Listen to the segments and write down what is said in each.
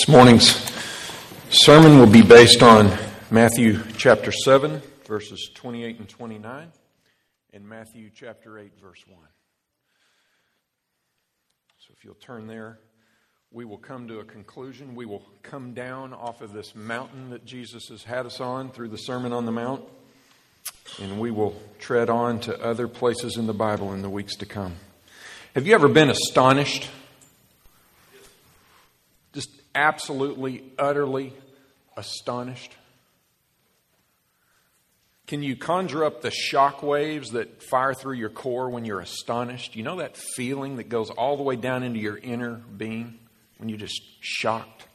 This morning's sermon will be based on Matthew chapter 7, verses 28 and 29, and Matthew chapter 8, verse 1. So if you'll turn there, we will come to a conclusion. We will come down off of this mountain that Jesus has had us on through the Sermon on the Mount, and we will tread on to other places in the Bible in the weeks to come. Have you ever been astonished? Absolutely, utterly astonished? Can you conjure up the shock waves that fire through your core when you're astonished? You know that feeling that goes all the way down into your inner being when you're just shocked?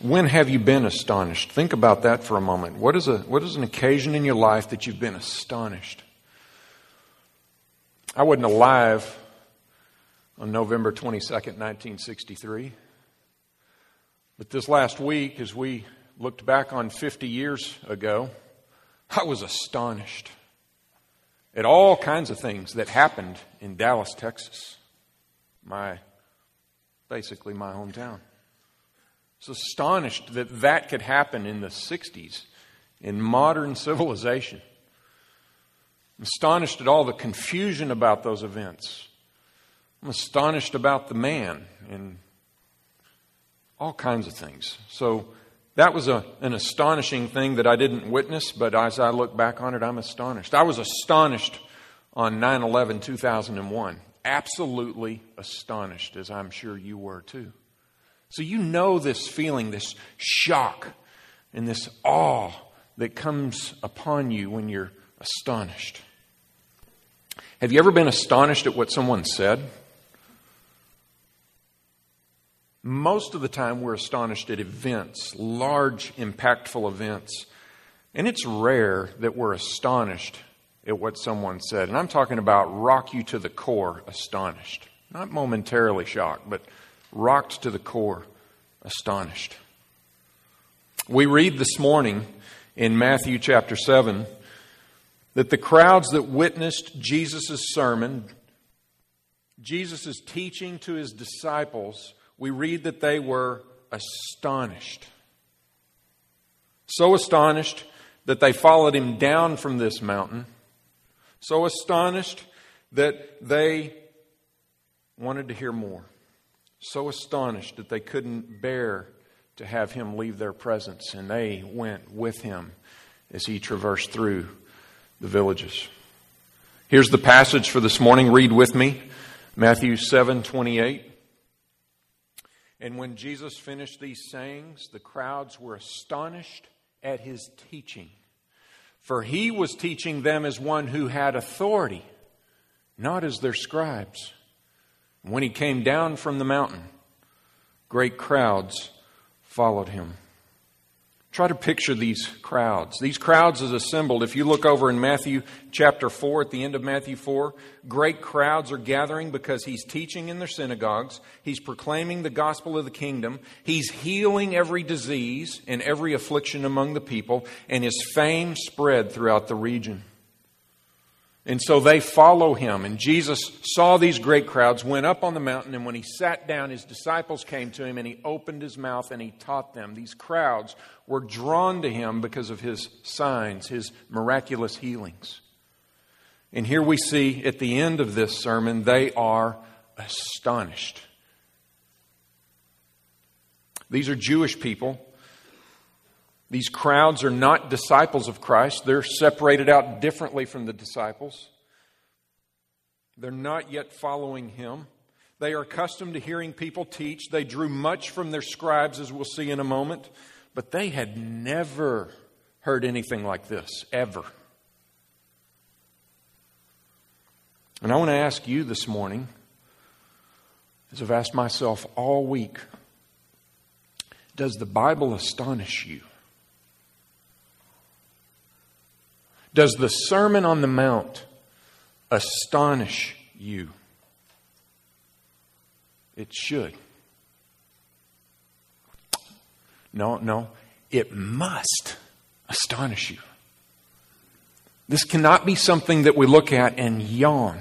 When have you been astonished? Think about that for a moment. What is, a, what is an occasion in your life that you've been astonished? I wasn't alive on November 22nd, 1963. But this last week, as we looked back on 50 years ago, I was astonished at all kinds of things that happened in Dallas, Texas, my basically my hometown. I was astonished that that could happen in the 60s in modern civilization. Astonished at all the confusion about those events. I'm astonished about the man and all kinds of things. So that was a, an astonishing thing that I didn't witness, but as I look back on it, I'm astonished. I was astonished on 9 11 2001. Absolutely astonished, as I'm sure you were too. So you know this feeling, this shock, and this awe that comes upon you when you're astonished. Have you ever been astonished at what someone said? Most of the time, we're astonished at events, large, impactful events. And it's rare that we're astonished at what someone said. And I'm talking about rock you to the core, astonished. Not momentarily shocked, but rocked to the core, astonished. We read this morning in Matthew chapter 7 that the crowds that witnessed Jesus' sermon, Jesus' teaching to his disciples, we read that they were astonished. So astonished that they followed him down from this mountain. So astonished that they wanted to hear more. So astonished that they couldn't bear to have him leave their presence, and they went with him as he traversed through the villages. Here's the passage for this morning. Read with me Matthew 7 28. And when Jesus finished these sayings, the crowds were astonished at his teaching. For he was teaching them as one who had authority, not as their scribes. When he came down from the mountain, great crowds followed him. Try to picture these crowds. These crowds is assembled. If you look over in Matthew chapter 4, at the end of Matthew 4, great crowds are gathering because he's teaching in their synagogues. He's proclaiming the gospel of the kingdom. He's healing every disease and every affliction among the people, and his fame spread throughout the region. And so they follow him. And Jesus saw these great crowds, went up on the mountain, and when he sat down, his disciples came to him, and he opened his mouth and he taught them. These crowds were drawn to him because of his signs, his miraculous healings. And here we see at the end of this sermon, they are astonished. These are Jewish people these crowds are not disciples of Christ. They're separated out differently from the disciples. They're not yet following him. They are accustomed to hearing people teach. They drew much from their scribes, as we'll see in a moment, but they had never heard anything like this, ever. And I want to ask you this morning, as I've asked myself all week, does the Bible astonish you? Does the Sermon on the Mount astonish you? It should. No, no, it must astonish you. This cannot be something that we look at and yawn.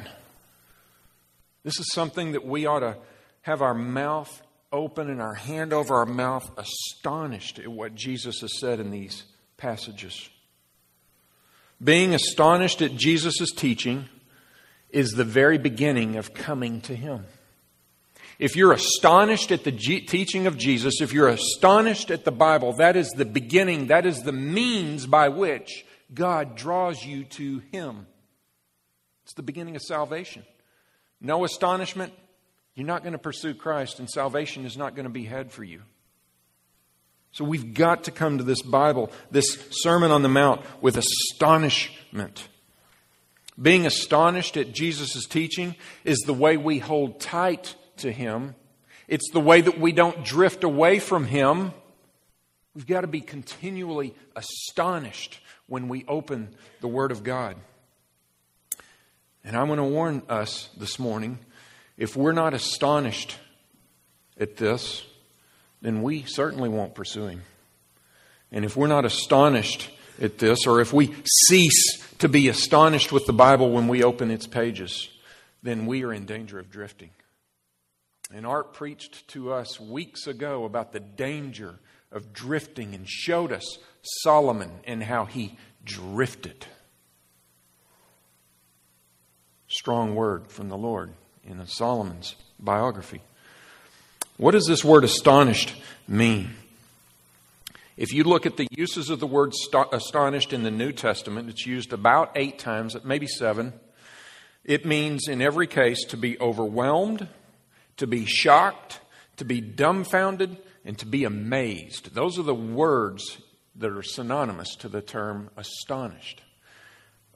This is something that we ought to have our mouth open and our hand over our mouth, astonished at what Jesus has said in these passages. Being astonished at Jesus' teaching is the very beginning of coming to Him. If you're astonished at the G- teaching of Jesus, if you're astonished at the Bible, that is the beginning, that is the means by which God draws you to Him. It's the beginning of salvation. No astonishment, you're not going to pursue Christ, and salvation is not going to be had for you. So we've got to come to this Bible, this Sermon on the Mount, with astonishment. Being astonished at Jesus' teaching is the way we hold tight to Him. It's the way that we don't drift away from Him. We've got to be continually astonished when we open the Word of God. And I'm going to warn us this morning if we're not astonished at this, then we certainly won't pursue him. And if we're not astonished at this, or if we cease to be astonished with the Bible when we open its pages, then we are in danger of drifting. And Art preached to us weeks ago about the danger of drifting and showed us Solomon and how he drifted. Strong word from the Lord in Solomon's biography. What does this word astonished mean? If you look at the uses of the word astonished in the New Testament, it's used about eight times, maybe seven. It means, in every case, to be overwhelmed, to be shocked, to be dumbfounded, and to be amazed. Those are the words that are synonymous to the term astonished.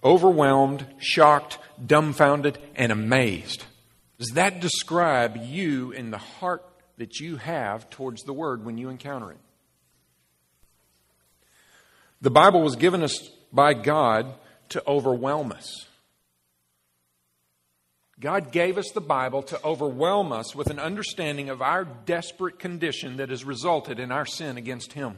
Overwhelmed, shocked, dumbfounded, and amazed. Does that describe you in the heart that you have towards the Word when you encounter it. The Bible was given us by God to overwhelm us. God gave us the Bible to overwhelm us with an understanding of our desperate condition that has resulted in our sin against Him.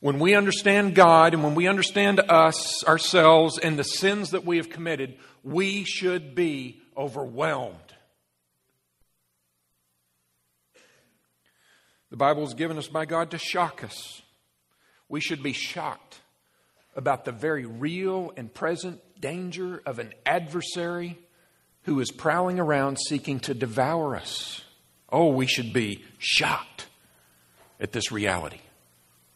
When we understand God and when we understand us, ourselves, and the sins that we have committed, we should be overwhelmed. The Bible is given us by God to shock us. We should be shocked about the very real and present danger of an adversary who is prowling around seeking to devour us. Oh, we should be shocked at this reality.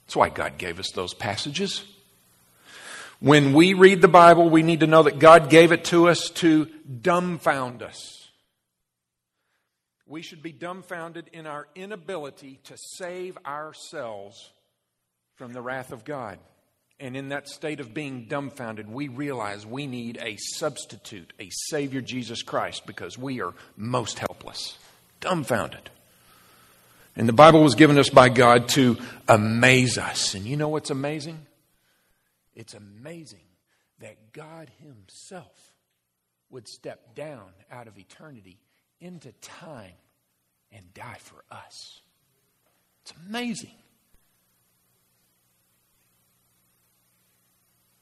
That's why God gave us those passages. When we read the Bible, we need to know that God gave it to us to dumbfound us we should be dumbfounded in our inability to save ourselves from the wrath of God. And in that state of being dumbfounded, we realize we need a substitute, a Savior, Jesus Christ, because we are most helpless, dumbfounded. And the Bible was given us by God to amaze us. And you know what's amazing? It's amazing that God Himself would step down out of eternity into time and die for us. It's amazing.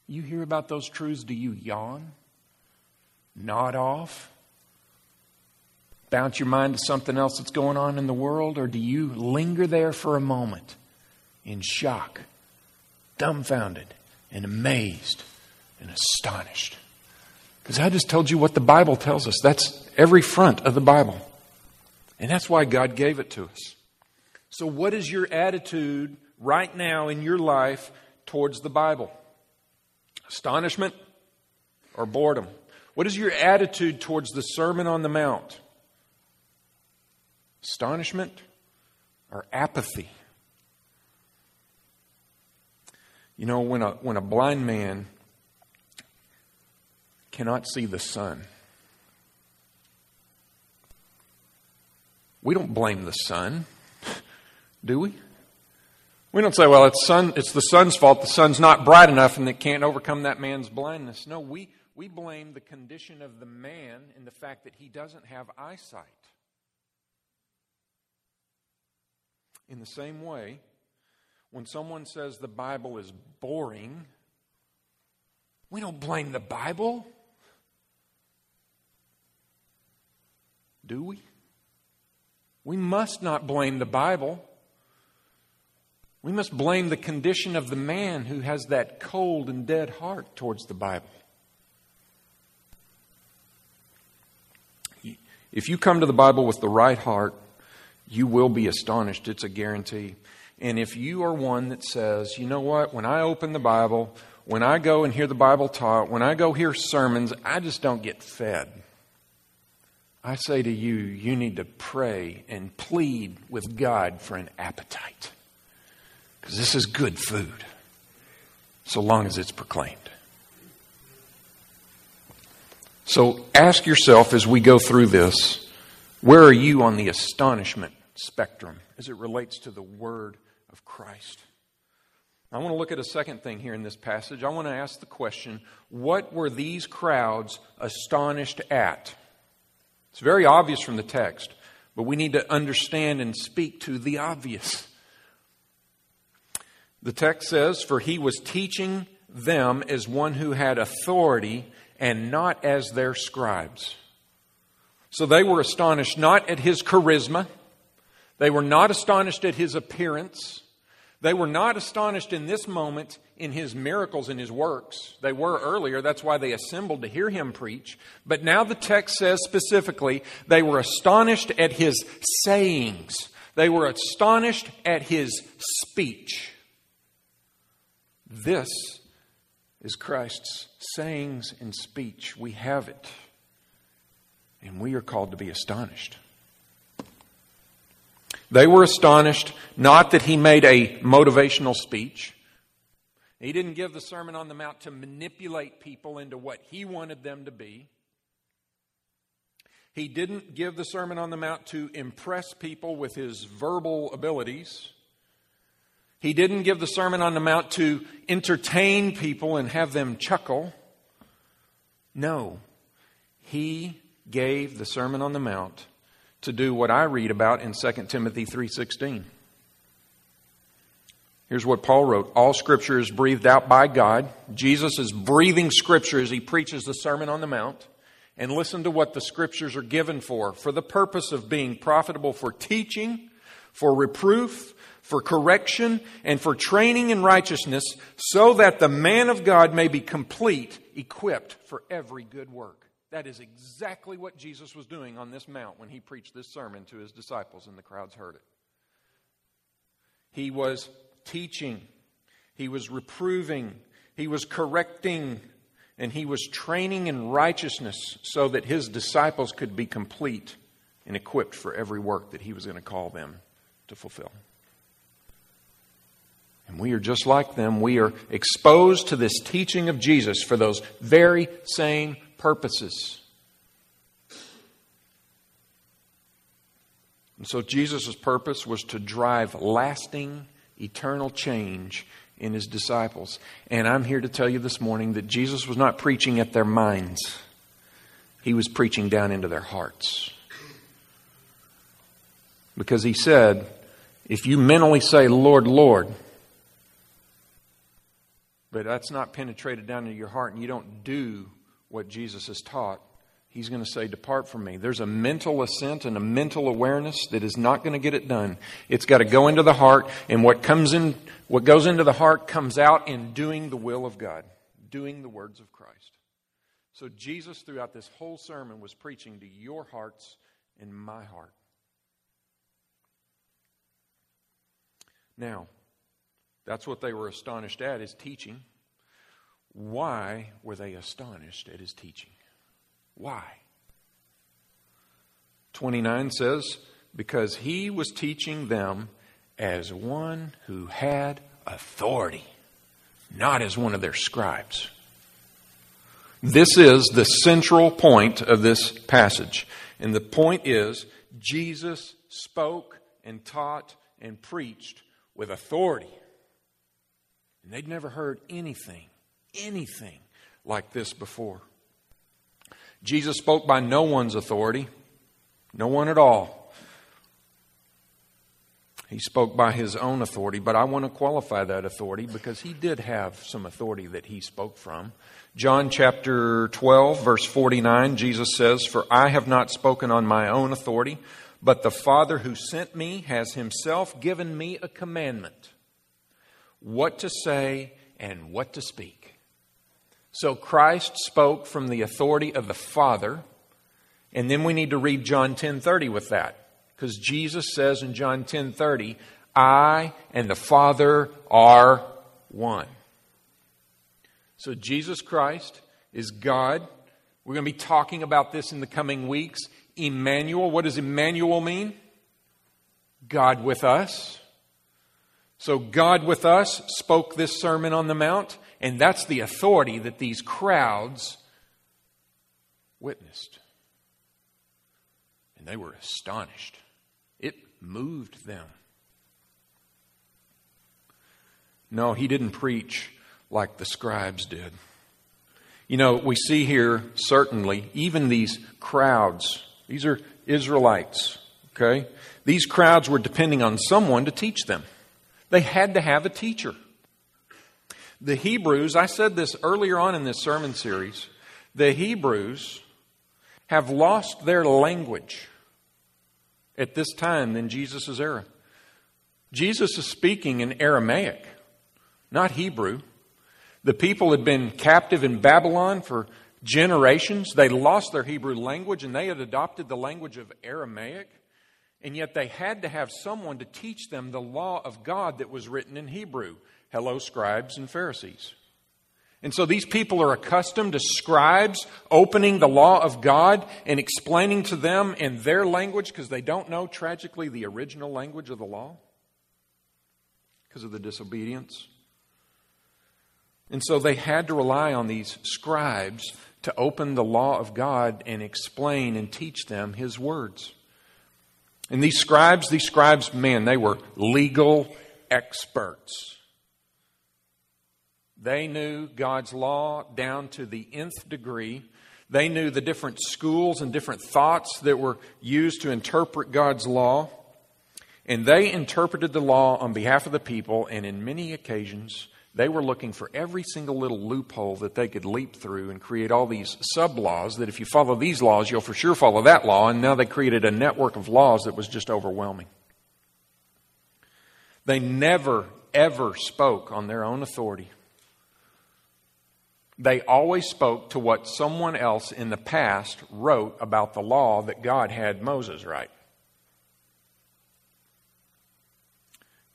You hear about those truths, do you yawn? Nod off? Bounce your mind to something else that's going on in the world? Or do you linger there for a moment in shock, dumbfounded, and amazed and astonished? Because I just told you what the Bible tells us. That's every front of the Bible. And that's why God gave it to us. So, what is your attitude right now in your life towards the Bible? Astonishment or boredom? What is your attitude towards the Sermon on the Mount? Astonishment or apathy? You know, when a, when a blind man cannot see the sun. We don't blame the sun, do we? We don't say, well, it's, sun, it's the sun's fault. The sun's not bright enough and it can't overcome that man's blindness. No, we, we blame the condition of the man in the fact that he doesn't have eyesight. In the same way, when someone says the Bible is boring, we don't blame the Bible. Do we? We must not blame the Bible. We must blame the condition of the man who has that cold and dead heart towards the Bible. If you come to the Bible with the right heart, you will be astonished. It's a guarantee. And if you are one that says, you know what, when I open the Bible, when I go and hear the Bible taught, when I go hear sermons, I just don't get fed. I say to you, you need to pray and plead with God for an appetite. Because this is good food, so long as it's proclaimed. So ask yourself as we go through this where are you on the astonishment spectrum as it relates to the Word of Christ? I want to look at a second thing here in this passage. I want to ask the question what were these crowds astonished at? It's very obvious from the text, but we need to understand and speak to the obvious. The text says, For he was teaching them as one who had authority and not as their scribes. So they were astonished not at his charisma, they were not astonished at his appearance, they were not astonished in this moment in his miracles and his works. They were earlier. That's why they assembled to hear him preach. But now the text says specifically they were astonished at his sayings, they were astonished at his speech. This is Christ's sayings and speech. We have it. And we are called to be astonished. They were astonished not that he made a motivational speech. He didn't give the Sermon on the Mount to manipulate people into what he wanted them to be. He didn't give the Sermon on the Mount to impress people with his verbal abilities. He didn't give the Sermon on the Mount to entertain people and have them chuckle. No. He gave the Sermon on the Mount to do what I read about in 2 Timothy 3:16. Here's what Paul wrote. All scripture is breathed out by God. Jesus is breathing scripture as he preaches the Sermon on the Mount. And listen to what the scriptures are given for for the purpose of being profitable for teaching, for reproof, for correction, and for training in righteousness, so that the man of God may be complete, equipped for every good work. That is exactly what Jesus was doing on this mount when he preached this sermon to his disciples, and the crowds heard it. He was teaching, he was reproving, he was correcting, and he was training in righteousness so that his disciples could be complete and equipped for every work that he was going to call them to fulfill. And we are just like them. We are exposed to this teaching of Jesus for those very same purposes. And so Jesus' purpose was to drive lasting, eternal change in his disciples. And I'm here to tell you this morning that Jesus was not preaching at their minds, he was preaching down into their hearts. Because he said, if you mentally say, Lord, Lord, but that's not penetrated down into your heart and you don't do what Jesus has taught, he's going to say, Depart from me. There's a mental assent and a mental awareness that is not going to get it done. It's got to go into the heart, and what comes in, what goes into the heart comes out in doing the will of God, doing the words of Christ. So Jesus, throughout this whole sermon, was preaching to your hearts and my heart. Now, that's what they were astonished at, is teaching. Why were they astonished at his teaching? Why? 29 says, Because he was teaching them as one who had authority, not as one of their scribes. This is the central point of this passage. And the point is, Jesus spoke and taught and preached with authority. And they'd never heard anything anything like this before. Jesus spoke by no one's authority, no one at all. He spoke by his own authority, but I want to qualify that authority because he did have some authority that he spoke from. John chapter 12, verse 49, Jesus says, For I have not spoken on my own authority, but the Father who sent me has himself given me a commandment what to say and what to speak. So Christ spoke from the authority of the Father, and then we need to read John 10:30 with that. Because Jesus says in John 10:30, I and the Father are one. So Jesus Christ is God. We're going to be talking about this in the coming weeks. Emmanuel, what does Emmanuel mean? God with us. So God with us spoke this Sermon on the Mount, and that's the authority that these crowds witnessed. And they were astonished. It moved them. No, he didn't preach like the scribes did. You know, we see here, certainly, even these crowds, these are Israelites, okay? These crowds were depending on someone to teach them. They had to have a teacher. The Hebrews, I said this earlier on in this sermon series, the Hebrews have lost their language at this time in Jesus' era. Jesus is speaking in Aramaic, not Hebrew. The people had been captive in Babylon for generations. They lost their Hebrew language and they had adopted the language of Aramaic. And yet they had to have someone to teach them the law of God that was written in Hebrew. Hello, scribes and Pharisees. And so these people are accustomed to scribes opening the law of God and explaining to them in their language because they don't know, tragically, the original language of the law because of the disobedience. And so they had to rely on these scribes to open the law of God and explain and teach them his words. And these scribes, these scribes, man, they were legal experts. They knew God's law down to the nth degree. They knew the different schools and different thoughts that were used to interpret God's law. And they interpreted the law on behalf of the people, and in many occasions, they were looking for every single little loophole that they could leap through and create all these sub laws that if you follow these laws, you'll for sure follow that law. And now they created a network of laws that was just overwhelming. They never, ever spoke on their own authority. They always spoke to what someone else in the past wrote about the law that God had Moses write.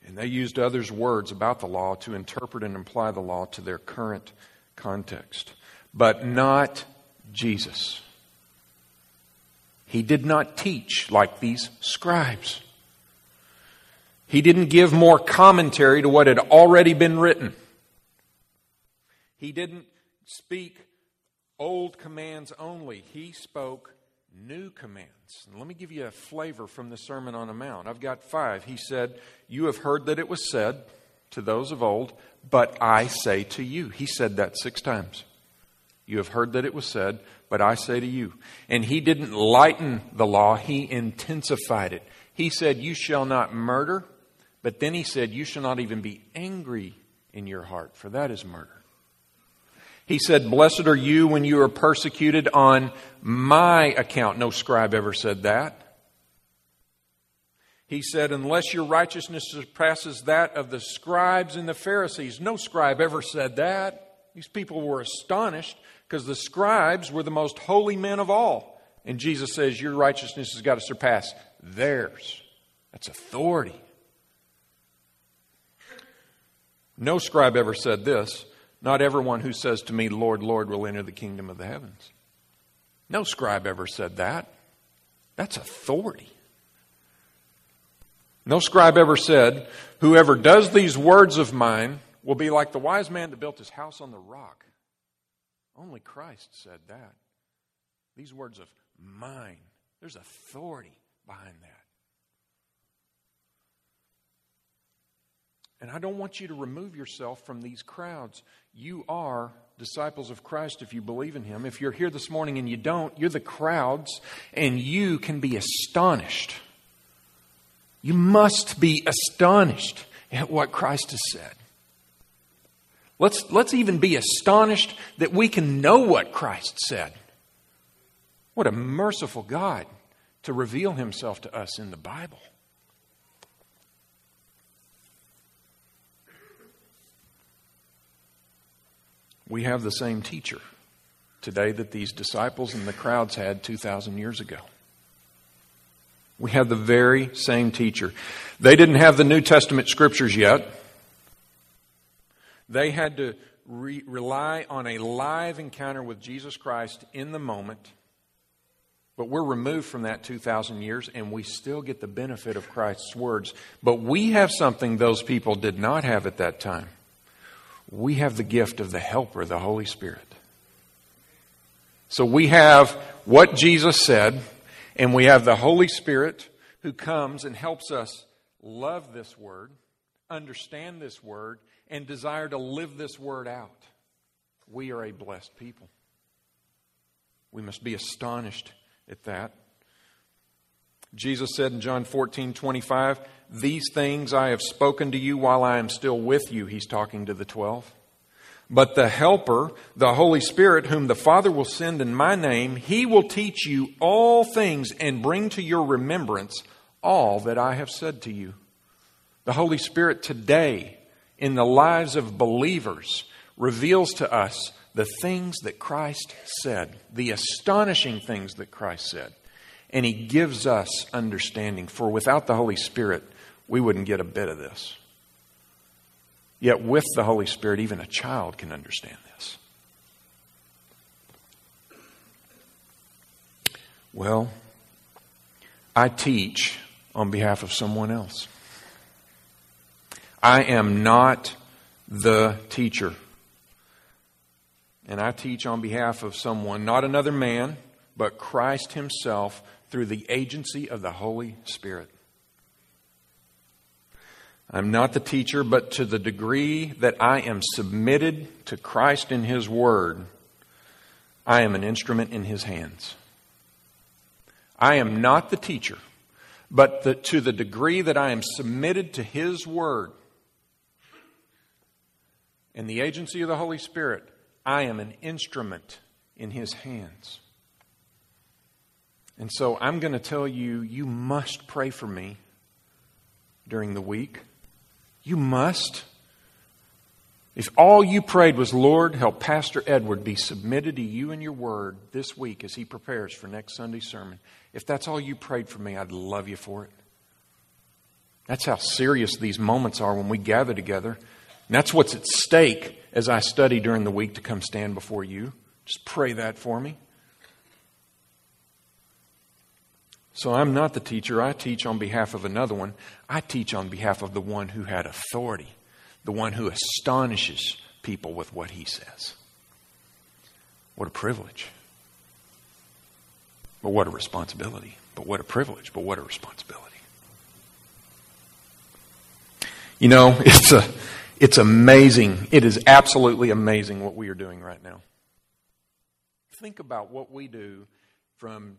And they used others' words about the law to interpret and apply the law to their current context. But not Jesus. He did not teach like these scribes. He didn't give more commentary to what had already been written. He didn't speak old commands only. He spoke new commands. And let me give you a flavor from the Sermon on the Mount. I've got five. He said, You have heard that it was said to those of old, but I say to you. He said that six times. You have heard that it was said, but I say to you. And he didn't lighten the law, he intensified it. He said, You shall not murder, but then he said, You shall not even be angry in your heart, for that is murder. He said, Blessed are you when you are persecuted on my account. No scribe ever said that. He said, Unless your righteousness surpasses that of the scribes and the Pharisees. No scribe ever said that. These people were astonished because the scribes were the most holy men of all. And Jesus says, Your righteousness has got to surpass theirs. That's authority. No scribe ever said this. Not everyone who says to me, Lord, Lord, will enter the kingdom of the heavens. No scribe ever said that. That's authority. No scribe ever said, Whoever does these words of mine will be like the wise man that built his house on the rock. Only Christ said that. These words of mine, there's authority behind that. And I don't want you to remove yourself from these crowds. You are disciples of Christ if you believe in Him. If you're here this morning and you don't, you're the crowds, and you can be astonished. You must be astonished at what Christ has said. Let's, let's even be astonished that we can know what Christ said. What a merciful God to reveal himself to us in the Bible. We have the same teacher today that these disciples and the crowds had 2,000 years ago. We have the very same teacher. They didn't have the New Testament scriptures yet. They had to re- rely on a live encounter with Jesus Christ in the moment. But we're removed from that 2,000 years and we still get the benefit of Christ's words. But we have something those people did not have at that time. We have the gift of the Helper, the Holy Spirit. So we have what Jesus said, and we have the Holy Spirit who comes and helps us love this Word, understand this Word, and desire to live this word out. We are a blessed people. We must be astonished at that. Jesus said in John 14, 25, These things I have spoken to you while I am still with you. He's talking to the twelve. But the Helper, the Holy Spirit, whom the Father will send in my name, he will teach you all things and bring to your remembrance all that I have said to you. The Holy Spirit today in the lives of believers reveals to us the things that Christ said, the astonishing things that Christ said. And He gives us understanding, for without the Holy Spirit, we wouldn't get a bit of this. Yet with the Holy Spirit, even a child can understand this. Well, I teach on behalf of someone else. I am not the teacher. And I teach on behalf of someone, not another man, but Christ Himself through the agency of the Holy Spirit. I'm not the teacher, but to the degree that I am submitted to Christ in His Word, I am an instrument in His hands. I am not the teacher, but the, to the degree that I am submitted to His Word, in the agency of the Holy Spirit, I am an instrument in His hands. And so I'm going to tell you, you must pray for me during the week. You must. If all you prayed was, Lord, help Pastor Edward be submitted to you and your word this week as he prepares for next Sunday's sermon, if that's all you prayed for me, I'd love you for it. That's how serious these moments are when we gather together. And that's what's at stake as I study during the week to come stand before you. Just pray that for me. So I'm not the teacher. I teach on behalf of another one. I teach on behalf of the one who had authority, the one who astonishes people with what he says. What a privilege. But what a responsibility. But what a privilege. But what a responsibility. You know, it's a it's amazing. It is absolutely amazing what we are doing right now. Think about what we do from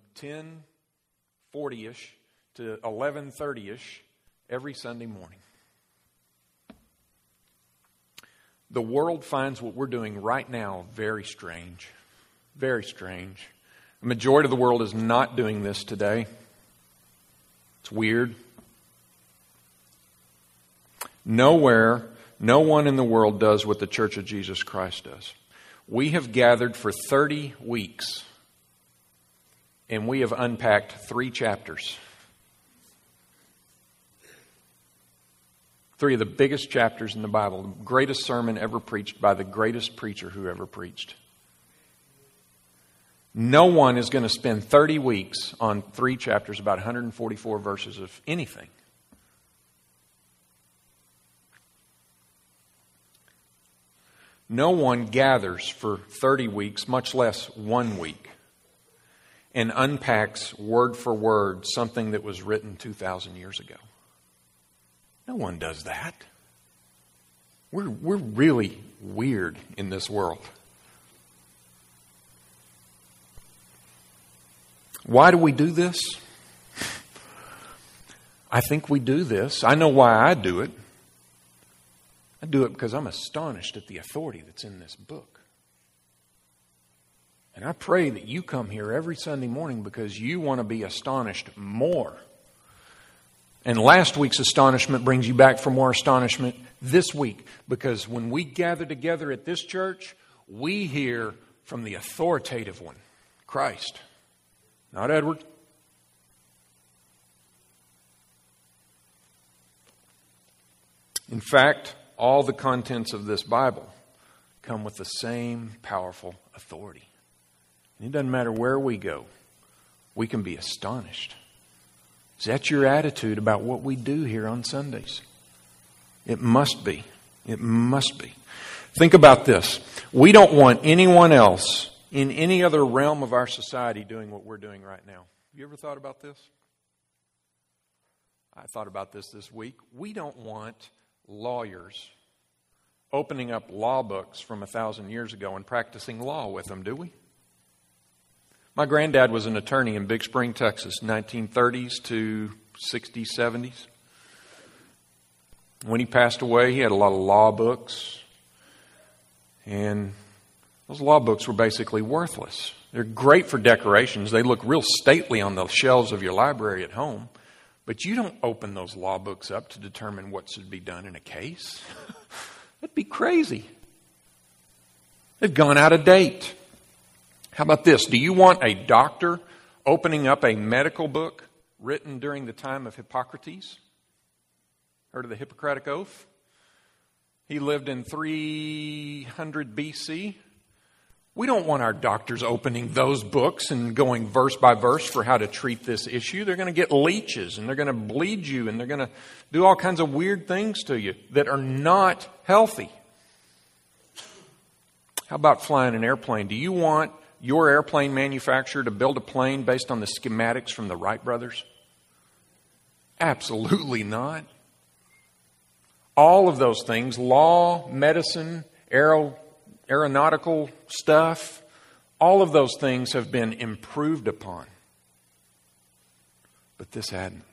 10:40ish to 11:30ish every Sunday morning. The world finds what we're doing right now very strange. Very strange. The majority of the world is not doing this today. It's weird. Nowhere no one in the world does what the Church of Jesus Christ does. We have gathered for 30 weeks and we have unpacked three chapters. Three of the biggest chapters in the Bible, the greatest sermon ever preached by the greatest preacher who ever preached. No one is going to spend 30 weeks on three chapters, about 144 verses of anything. No one gathers for 30 weeks, much less one week, and unpacks word for word something that was written 2,000 years ago. No one does that. We're, we're really weird in this world. Why do we do this? I think we do this. I know why I do it. I do it because I'm astonished at the authority that's in this book. And I pray that you come here every Sunday morning because you want to be astonished more. And last week's astonishment brings you back for more astonishment this week because when we gather together at this church, we hear from the authoritative one, Christ, not Edward. In fact, all the contents of this Bible come with the same powerful authority. It doesn't matter where we go, we can be astonished. Is that your attitude about what we do here on Sundays? It must be. It must be. Think about this. We don't want anyone else in any other realm of our society doing what we're doing right now. Have you ever thought about this? I thought about this this week. We don't want lawyers opening up law books from a thousand years ago and practicing law with them, do we? My granddad was an attorney in Big Spring, Texas, 1930s to 60s, 70s. When he passed away, he had a lot of law books. And those law books were basically worthless. They're great for decorations. They look real stately on the shelves of your library at home. But you don't open those law books up to determine what should be done in a case. That'd be crazy. They've gone out of date. How about this? Do you want a doctor opening up a medical book written during the time of Hippocrates? Heard of the Hippocratic Oath? He lived in 300 BC. We don't want our doctors opening those books and going verse by verse for how to treat this issue. They're going to get leeches and they're going to bleed you and they're going to do all kinds of weird things to you that are not healthy. How about flying an airplane? Do you want your airplane manufacturer to build a plane based on the schematics from the Wright brothers? Absolutely not. All of those things law, medicine, aero, aeronautical stuff all of those things have been improved upon. But this hadn't.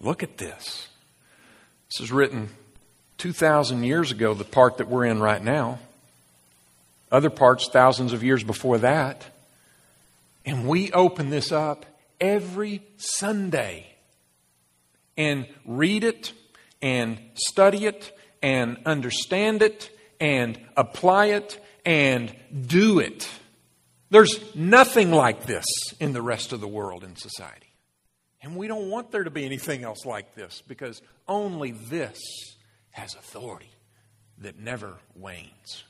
Look at this. This is written 2,000 years ago, the part that we're in right now other parts thousands of years before that. And we open this up every Sunday and read it and study it and understand it and apply it and do it. There's nothing like this in the rest of the world in society. And we don't want there to be anything else like this because only this has authority that never wanes.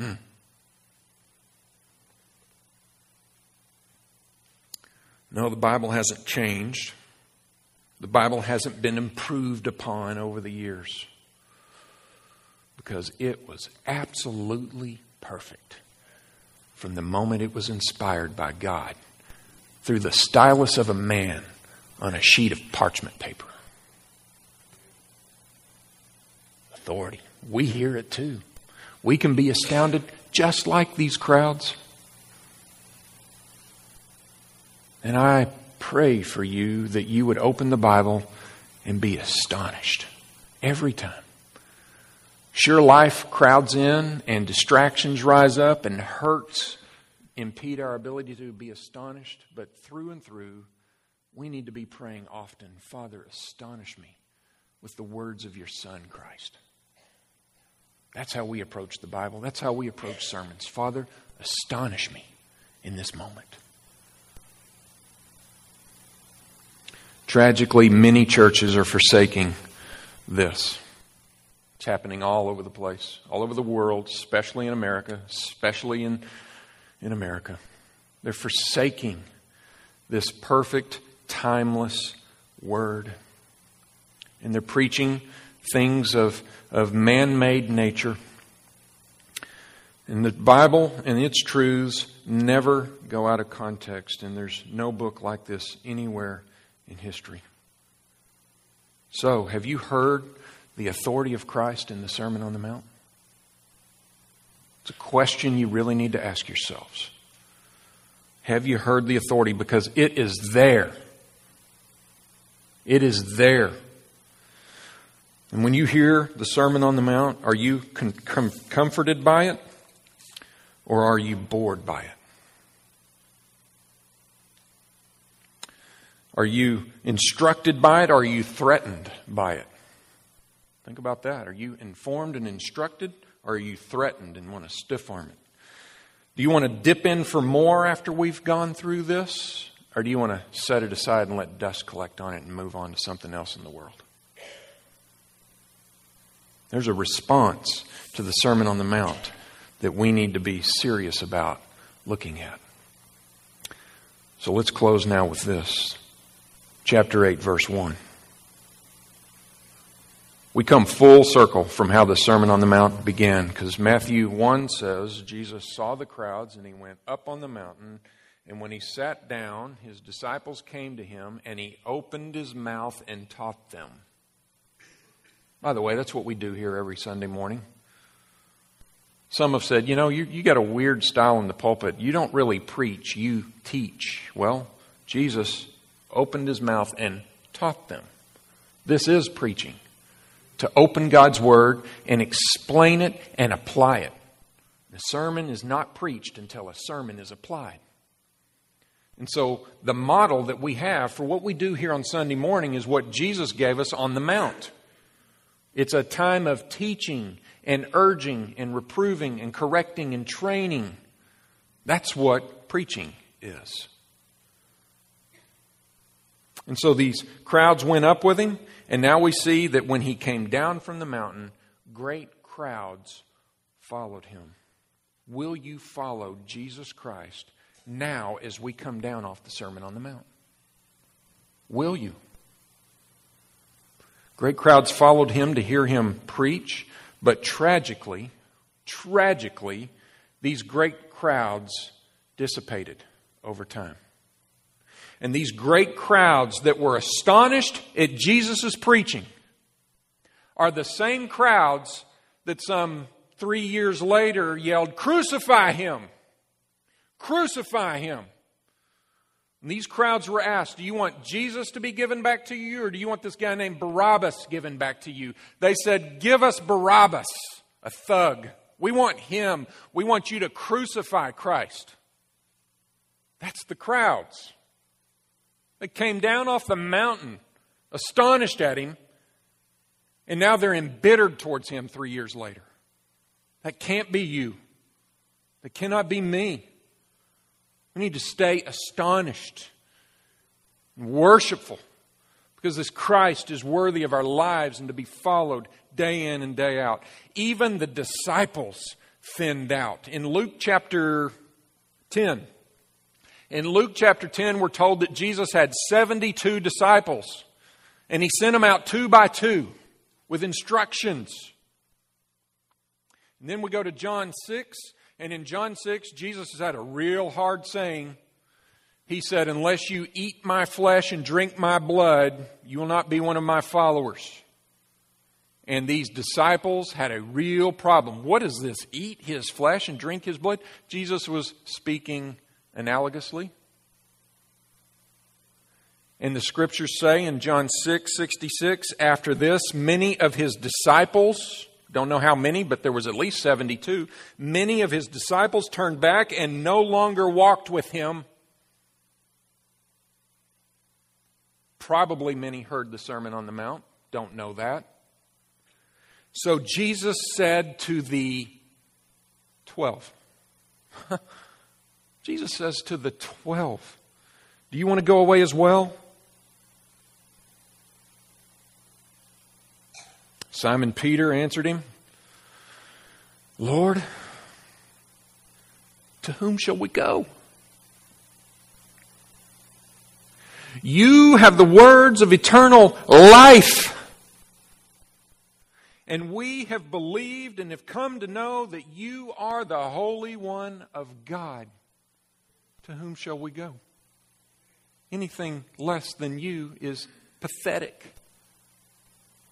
Hmm. No, the Bible hasn't changed. The Bible hasn't been improved upon over the years because it was absolutely perfect from the moment it was inspired by God through the stylus of a man on a sheet of parchment paper. Authority. We hear it too. We can be astounded just like these crowds. And I pray for you that you would open the Bible and be astonished every time. Sure, life crowds in and distractions rise up and hurts impede our ability to be astonished, but through and through, we need to be praying often Father, astonish me with the words of your Son, Christ. That's how we approach the Bible. That's how we approach sermons. Father, astonish me in this moment. Tragically, many churches are forsaking this. It's happening all over the place, all over the world, especially in America, especially in, in America. They're forsaking this perfect, timeless word. And they're preaching things of of man made nature. And the Bible and its truths never go out of context, and there's no book like this anywhere in history. So, have you heard the authority of Christ in the Sermon on the Mount? It's a question you really need to ask yourselves. Have you heard the authority? Because it is there. It is there. And when you hear the Sermon on the Mount, are you com- com- comforted by it or are you bored by it? Are you instructed by it or are you threatened by it? Think about that. Are you informed and instructed or are you threatened and want to stiff arm it? Do you want to dip in for more after we've gone through this? Or do you want to set it aside and let dust collect on it and move on to something else in the world? There's a response to the Sermon on the Mount that we need to be serious about looking at. So let's close now with this. Chapter 8, verse 1. We come full circle from how the Sermon on the Mount began because Matthew 1 says Jesus saw the crowds and he went up on the mountain. And when he sat down, his disciples came to him and he opened his mouth and taught them. By the way, that's what we do here every Sunday morning. Some have said, you know, you, you got a weird style in the pulpit. You don't really preach, you teach. Well, Jesus opened his mouth and taught them. This is preaching to open God's Word and explain it and apply it. The sermon is not preached until a sermon is applied. And so, the model that we have for what we do here on Sunday morning is what Jesus gave us on the Mount. It's a time of teaching and urging and reproving and correcting and training. That's what preaching is. And so these crowds went up with him, and now we see that when he came down from the mountain, great crowds followed him. Will you follow Jesus Christ now as we come down off the Sermon on the Mount? Will you? Great crowds followed him to hear him preach, but tragically, tragically, these great crowds dissipated over time. And these great crowds that were astonished at Jesus' preaching are the same crowds that some three years later yelled, Crucify him! Crucify him! And these crowds were asked, Do you want Jesus to be given back to you, or do you want this guy named Barabbas given back to you? They said, Give us Barabbas, a thug. We want him. We want you to crucify Christ. That's the crowds. They came down off the mountain, astonished at him, and now they're embittered towards him three years later. That can't be you. That cannot be me. We need to stay astonished and worshipful because this Christ is worthy of our lives and to be followed day in and day out. Even the disciples thinned out. In Luke chapter 10, in Luke chapter 10, we're told that Jesus had 72 disciples, and he sent them out two by two with instructions. And then we go to John 6, and in John 6, Jesus has had a real hard saying. He said, Unless you eat my flesh and drink my blood, you will not be one of my followers. And these disciples had a real problem. What is this? Eat his flesh and drink his blood? Jesus was speaking analogously. And the scriptures say in John 6 66, after this, many of his disciples, don't know how many, but there was at least 72. Many of his disciples turned back and no longer walked with him. Probably many heard the Sermon on the Mount. Don't know that. So Jesus said to the 12, Jesus says to the 12, Do you want to go away as well? Simon Peter answered him, Lord, to whom shall we go? You have the words of eternal life. And we have believed and have come to know that you are the Holy One of God. To whom shall we go? Anything less than you is pathetic.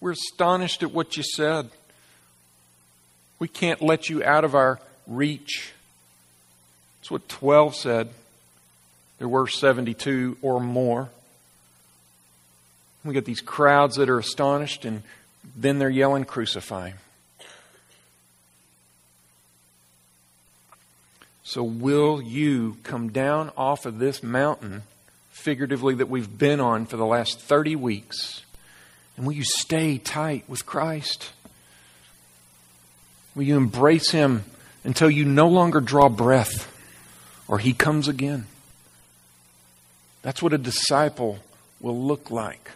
We're astonished at what you said. We can't let you out of our reach. That's what 12 said. There were 72 or more. We got these crowds that are astonished, and then they're yelling, Crucify. So, will you come down off of this mountain, figuratively, that we've been on for the last 30 weeks, and will you stay tight with Christ? Will you embrace Him until you no longer draw breath or He comes again? That's what a disciple will look like.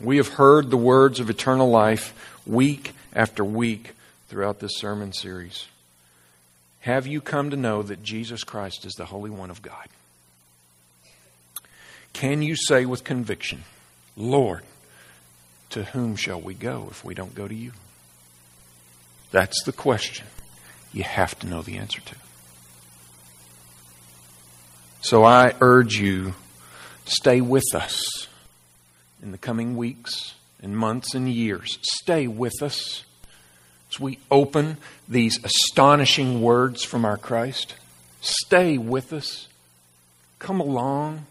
We have heard the words of eternal life week after week throughout this sermon series. Have you come to know that Jesus Christ is the Holy One of God? Can you say with conviction, Lord, to whom shall we go if we don't go to you? That's the question you have to know the answer to. So I urge you, stay with us in the coming weeks and months and years. Stay with us as we open these astonishing words from our Christ. Stay with us. Come along.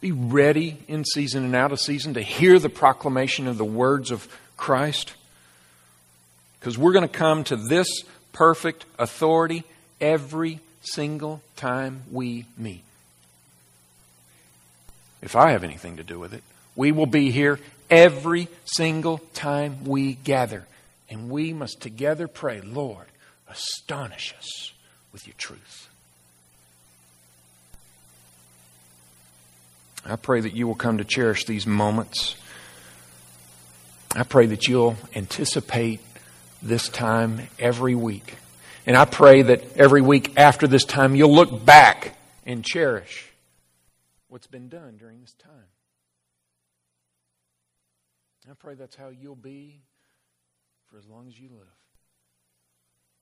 Be ready in season and out of season to hear the proclamation of the words of Christ. Because we're going to come to this perfect authority every single time we meet. If I have anything to do with it, we will be here every single time we gather. And we must together pray, Lord, astonish us with your truth. I pray that you will come to cherish these moments. I pray that you'll anticipate this time every week. And I pray that every week after this time, you'll look back and cherish what's been done during this time. I pray that's how you'll be for as long as you live.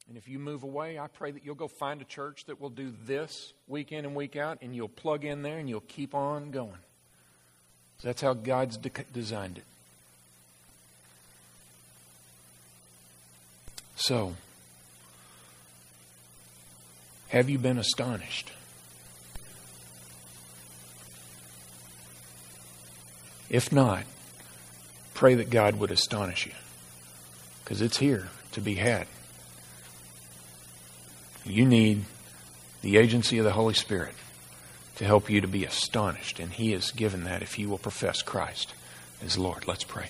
And if you move away, I pray that you'll go find a church that will do this week in and week out, and you'll plug in there and you'll keep on going. That's how God's de- designed it. So, have you been astonished? If not, pray that God would astonish you because it's here to be had. You need the agency of the Holy Spirit to help you to be astonished, and He has given that if you will profess Christ as Lord. Let's pray.